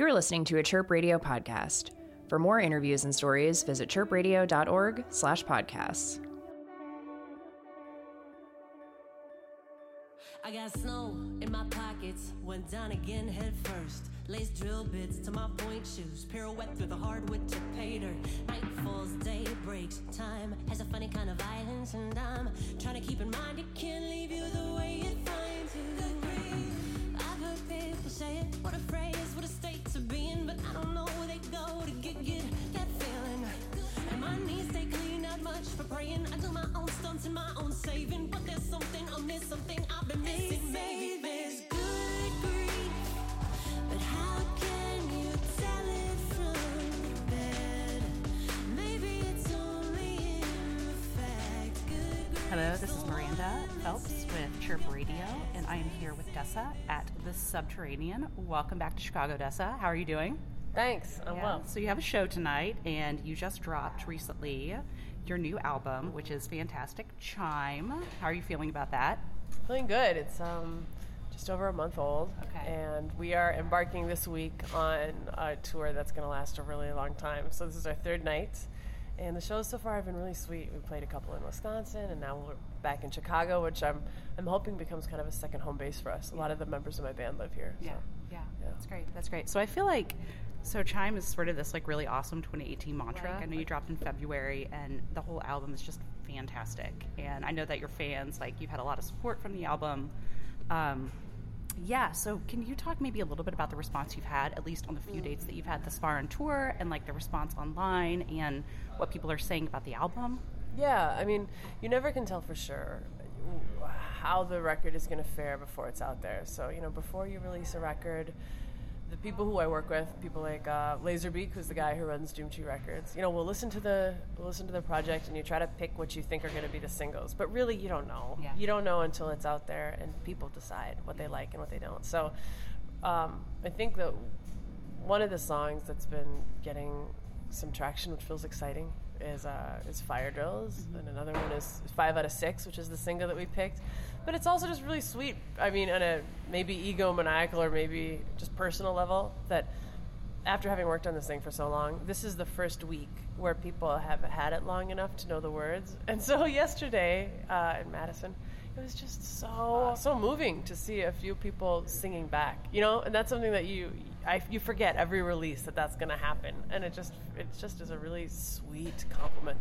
You're listening to a Chirp Radio podcast. For more interviews and stories, visit chirpradio.org slash podcasts. I got snow in my pockets, went down again head first. Lace drill bits to my pointe shoes, pirouette through the hardwood to. Night falls, day breaks, time has a funny kind of violence, and I'm trying to keep in mind it can't leave you much for praying. I do my own stunts and my own saving, but there's something amiss, something I've been missing. Maybe there's good grief, but how can you tell it from bed? Maybe it's only in fact. Good. Hello, this is Miranda Phelps with Chirp Radio, and I am here with Dessa at the Subterranean. Welcome back to Chicago, Dessa. How are you doing? Thanks. I'm Yeah, well. So you have a show tonight, and you just dropped recently your new album, which is fantastic, Chime. How are you feeling about that? Feeling good. It's um just over a month old. Okay. And we are embarking this week on a tour that's going to last a really long time. So this is our third night. And the shows so far have been really sweet. We played a couple in Wisconsin, and now we're back in Chicago, which I'm I'm hoping becomes kind of a second home base for us. A lot of the members of my band live here. Yeah. so. yeah, that's great. That's great. So I feel like so Chime is sort of this like really awesome 2018 mantra. I know you dropped in February, and the whole album is just fantastic. And I know that your fans like you've had a lot of support from the album. Um, yeah. So can you talk maybe a little bit about the response you've had, at least on the few dates that you've had thus far on tour, and like the response online, and what people are saying about the album? Yeah, I mean, you never can tell for sure how the record is going to fare before it's out there. So, you know, before you release a record, the people who I work with, people like uh, Laserbeak, who's the guy who runs Doomtree Records, you know, we'll listen to the we'll listen to the project and you try to pick what you think are going to be the singles, but really you don't know. Yeah. You don't know until it's out there and people decide what they like and what they don't. So, um, I think that one of the songs that's been getting some traction, which feels exciting, is uh, is Fire Drills, and another one is Five Out of Six, which is the single that we picked. But it's also just really sweet. I mean, on a maybe egomaniacal or maybe just personal level, that after having worked on this thing for so long, this is the first week where people have had it long enough to know the words. And so yesterday uh, in Madison, it was just so uh, so moving to see a few people singing back. You know, and that's something that you I, you forget every release that that's going to happen, and it just it just is a really sweet compliment.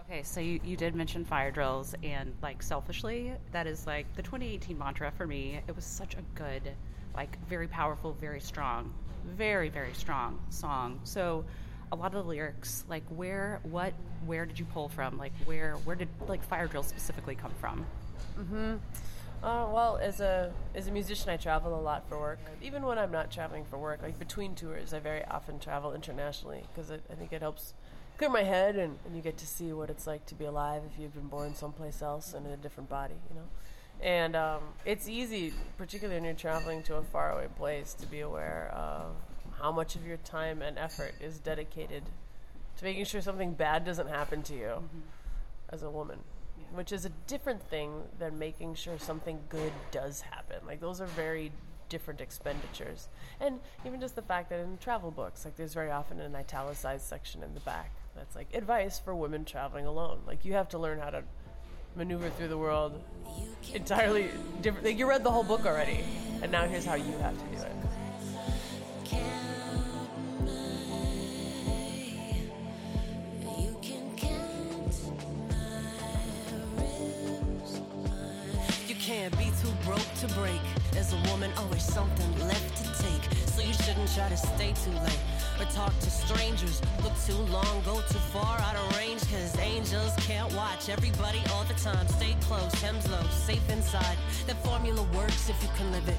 Okay, so you, you did mention fire drills, and like selfishly, that is like the 2018 mantra for me. It was such a good, like very powerful, very strong, very very strong song. So, a lot of the lyrics, like where, what, where did you pull from? Like where, where did like fire drills specifically come from? Uh, well, as a as a musician, I travel a lot for work. Even when I'm not traveling for work, like between tours, I very often travel internationally because I think it helps clear my head, and, and you get to see what it's like to be alive if you've been born someplace else and in a different body, you know. And um, it's easy, particularly when you're traveling to a faraway place, to be aware of how much of your time and effort is dedicated to making sure something bad doesn't happen to you mm-hmm. as a woman, which is a different thing than making sure something good does happen. Like those are very different expenditures. And even just the fact that in travel books, like there's very often an italicized section in the back that's like advice for women traveling alone. Like you have to learn how to maneuver through the world entirely different. Like you read the whole book already, and now here's how you have to do it. Broke to break. As a woman, oh, always something left to take. So you shouldn't try to stay too late. Or talk to strangers. Look too long, go too far out of range. Cause angels can't watch everybody all the time. Stay close, hems low, safe inside. That formula works if you can live it.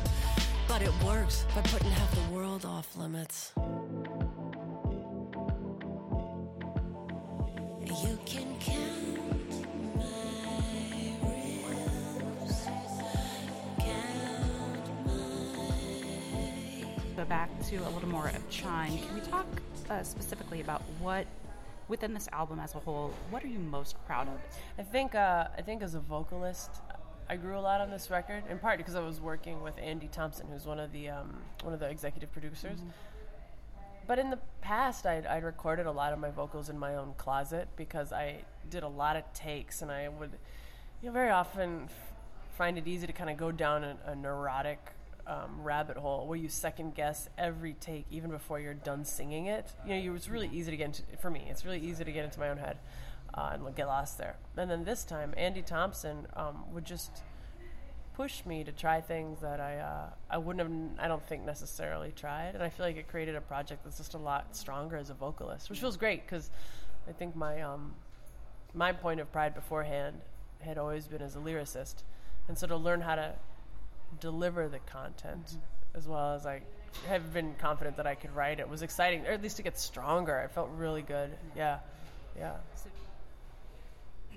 But it works by putting half the world off limits. You can count Go back to a little more of Chime. Can we talk uh, specifically about what within this album as a whole? What are you most proud of? I think uh, I think as a vocalist, I grew a lot on this record, in part because I was working with Andy Thompson, who's one of the um, one of the executive producers. But in the past, I'd, I'd recorded a lot of my vocals in my own closet because I did a lot of takes, and I would, you know, very often f- find it easy to kind of go down a, a neurotic um, rabbit hole where you second guess every take even before you're done singing it. You know, it's really easy to get into, for me, it's really easy to get into my own head uh, and get lost there. And then this time, Andy Thompson um, would just push me to try things that I uh, I wouldn't have I don't think necessarily tried, and I feel like it created a project that's just a lot stronger as a vocalist, which feels great because I think my um, my point of pride beforehand had always been as a lyricist, and so to learn how to deliver the content mm-hmm. as well as I have been confident that I could write it was exciting, or at least to get stronger. I felt really good. Mm-hmm. Yeah, yeah.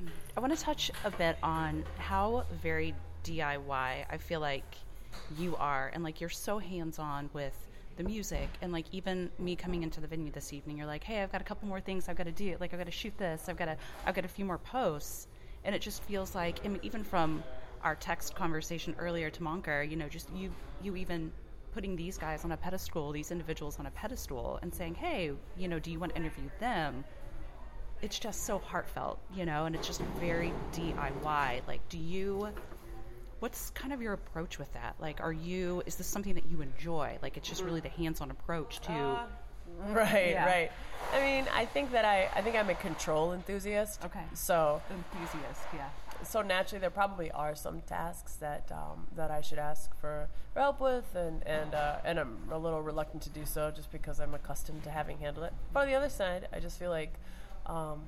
Mm, I want to touch a bit on how very DIY I feel like you are, and like you're so hands on with the music, and like even me coming into the venue this evening, you're like, hey, I've got a couple more things I've got to do. Like I've got to shoot this. I've got to. I've got a few more posts, and it just feels like, I mean, even from our text conversation earlier to Moniker, you know, just you you even putting these guys on a pedestal, these individuals on a pedestal, and saying, hey, you know, do you want to interview them? it's just so heartfelt, you know, and it's just very DIY. Like, do you, what's kind of your approach with that? Like, are you, is this something that you enjoy? Like, it's just really the hands on approach to. Uh, right, Yeah. right. I mean, I think that I, I think I'm a control enthusiast. Okay. So, enthusiast, yeah. So naturally, there probably are some tasks that um, that I should ask for, for help with, and and uh, and I'm a little reluctant to do so just because I'm accustomed to having handled it. But on the other side, I just feel like um,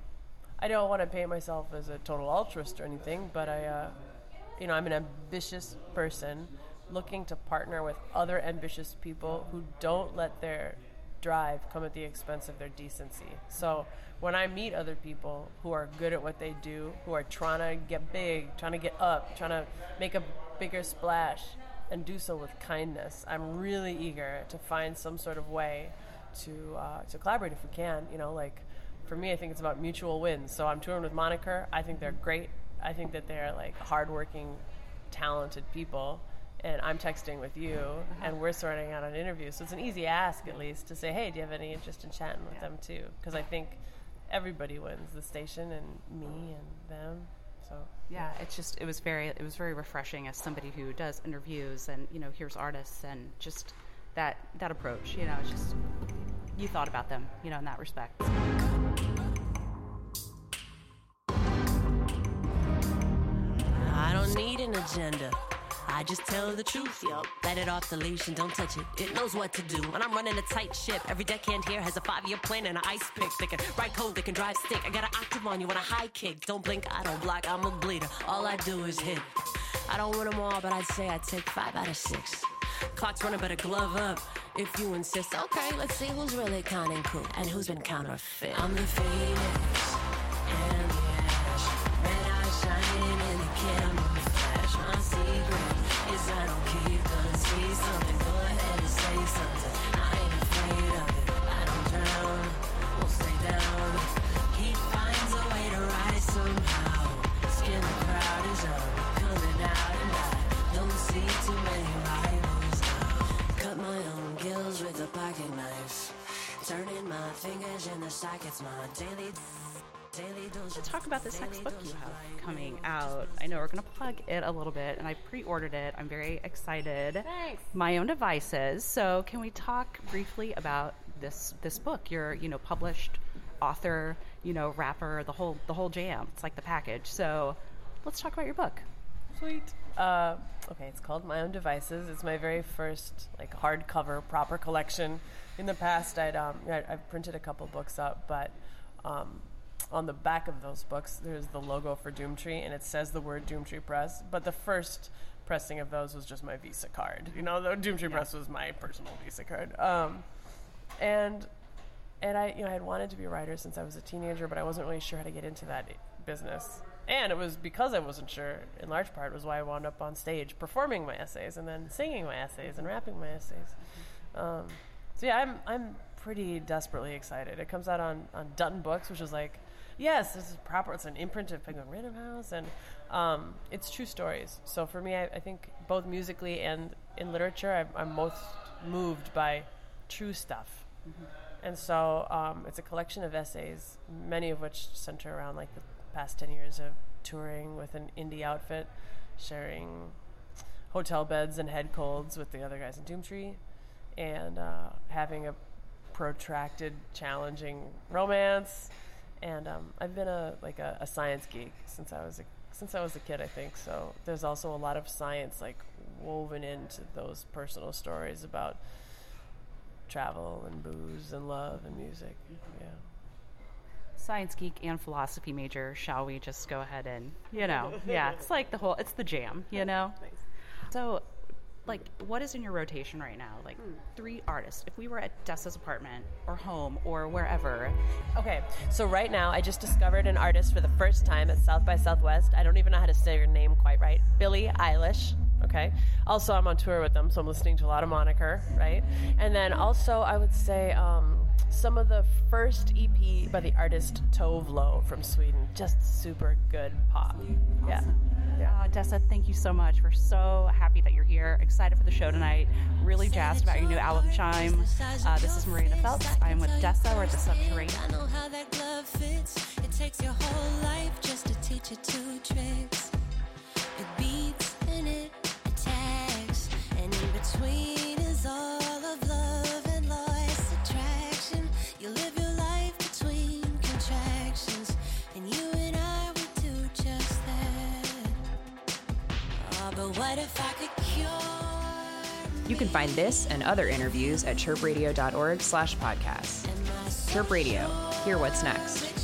I don't want to paint myself as a total altruist or anything, but I, uh, you know, I'm an ambitious person looking to partner with other ambitious people who don't let their drive come at the expense of their decency. So when I meet other people who are good at what they do, who are trying to get big, trying to get up, trying to make a bigger splash, and do so with kindness, I'm really eager to find some sort of way to uh, to collaborate if we can. You know, like for me, I think it's about mutual wins. So I'm touring with Moniker. I think they're great. I think that they're like hardworking, talented people. And I'm texting with you, and we're sorting out an interview. So it's an easy ask, at least, to say, "Hey, do you have any interest in chatting with them too?" Because I think everybody wins, the station and me and them. So Yeah, it's just it was very it was very refreshing as somebody who does interviews and you know hears artists and just that that approach. You know, it's just you thought about them, you know, in that respect. I don't need an agenda. I just tell the truth, yo. Let it off the leash and don't touch it. It knows what to do. When I'm running a tight ship, every deckhand here has a five-year plan and an ice pick. They can ride code, they can drive stick. I got an octave on you and a high kick. Don't blink, I don't block, I'm a bleeder. All I do is hit. I don't win them all, but I'd say I take five out of six. Clock's running, better glove up if you insist. Okay, let's see who's really counting coup and who's been counterfeit. I'm the phoenix talk about this next book you have coming out. I know we're going to plug it a little bit, and I pre ordered it. I'm very excited. Thanks. My own devices. So, can we talk briefly about this this book? You're, you know, published author, you know, rapper, the whole the whole jam. It's like the package. So, let's talk about your book. Sweet. Uh, okay, it's called My Own Devices. It's my very first like hardcover proper collection. In the past, I'd um, I, I've printed a couple books up, but um, on the back of those books, there's the logo for Doomtree, and it says the word Doomtree Press. But the first pressing of those was just my Visa card. You know, the Doomtree Press was my personal Visa card. Um, and and I, you know, I had wanted to be a writer since I was a teenager, but I wasn't really sure how to get into that business. And it was because I wasn't sure, in large part, was why I wound up on stage performing my essays and then singing my essays and rapping my essays. Um, so yeah, I'm I'm pretty desperately excited. It comes out on on Dutton Books, which is like Yes, this is proper. It's an imprint of Penguin Random House, and um, it's true stories. So for me, I, I think both musically and in literature, I'm, I'm most moved by true stuff. And so um, it's a collection of essays, many of which center around like the past 10 years of touring with an indie outfit, sharing hotel beds and head colds with the other guys in Doomtree, and uh, having a protracted, challenging romance. And um, I've been a like a, a science geek since I was a since I was a kid, I think. So there's also a lot of science like woven into those personal stories about travel and booze and love and music. Yeah. Science geek and philosophy major. Shall we just go ahead and, you know, yeah, it's like the whole, it's the jam, you know? So, like, what is in your rotation right now? Like, three artists. If we were at Dessa's apartment or home or wherever, Okay, so right now I just discovered an artist for the first time at South by Southwest. I don't even know how to say her name quite right. Billie Eilish. Okay. Also, I'm on tour with them, so I'm listening to a lot of Moniker, right? And then also, I would say um, some of the first EP by the artist Tove Lo from Sweden. Just super good pop. Yeah. Uh, Dessa, thank you so much. We're so happy that you're here. Excited for the show tonight. Really jazzed about your new album, Chime. Uh, this is Miranda Phelps. I'm with Dessa. We're at the Subterranean. I know how that glove fits. It takes your whole life just to teach it two tricks. It beats You can find this and other interviews at chirpradio.org slash podcast. Chirp Radio. Hear what's next.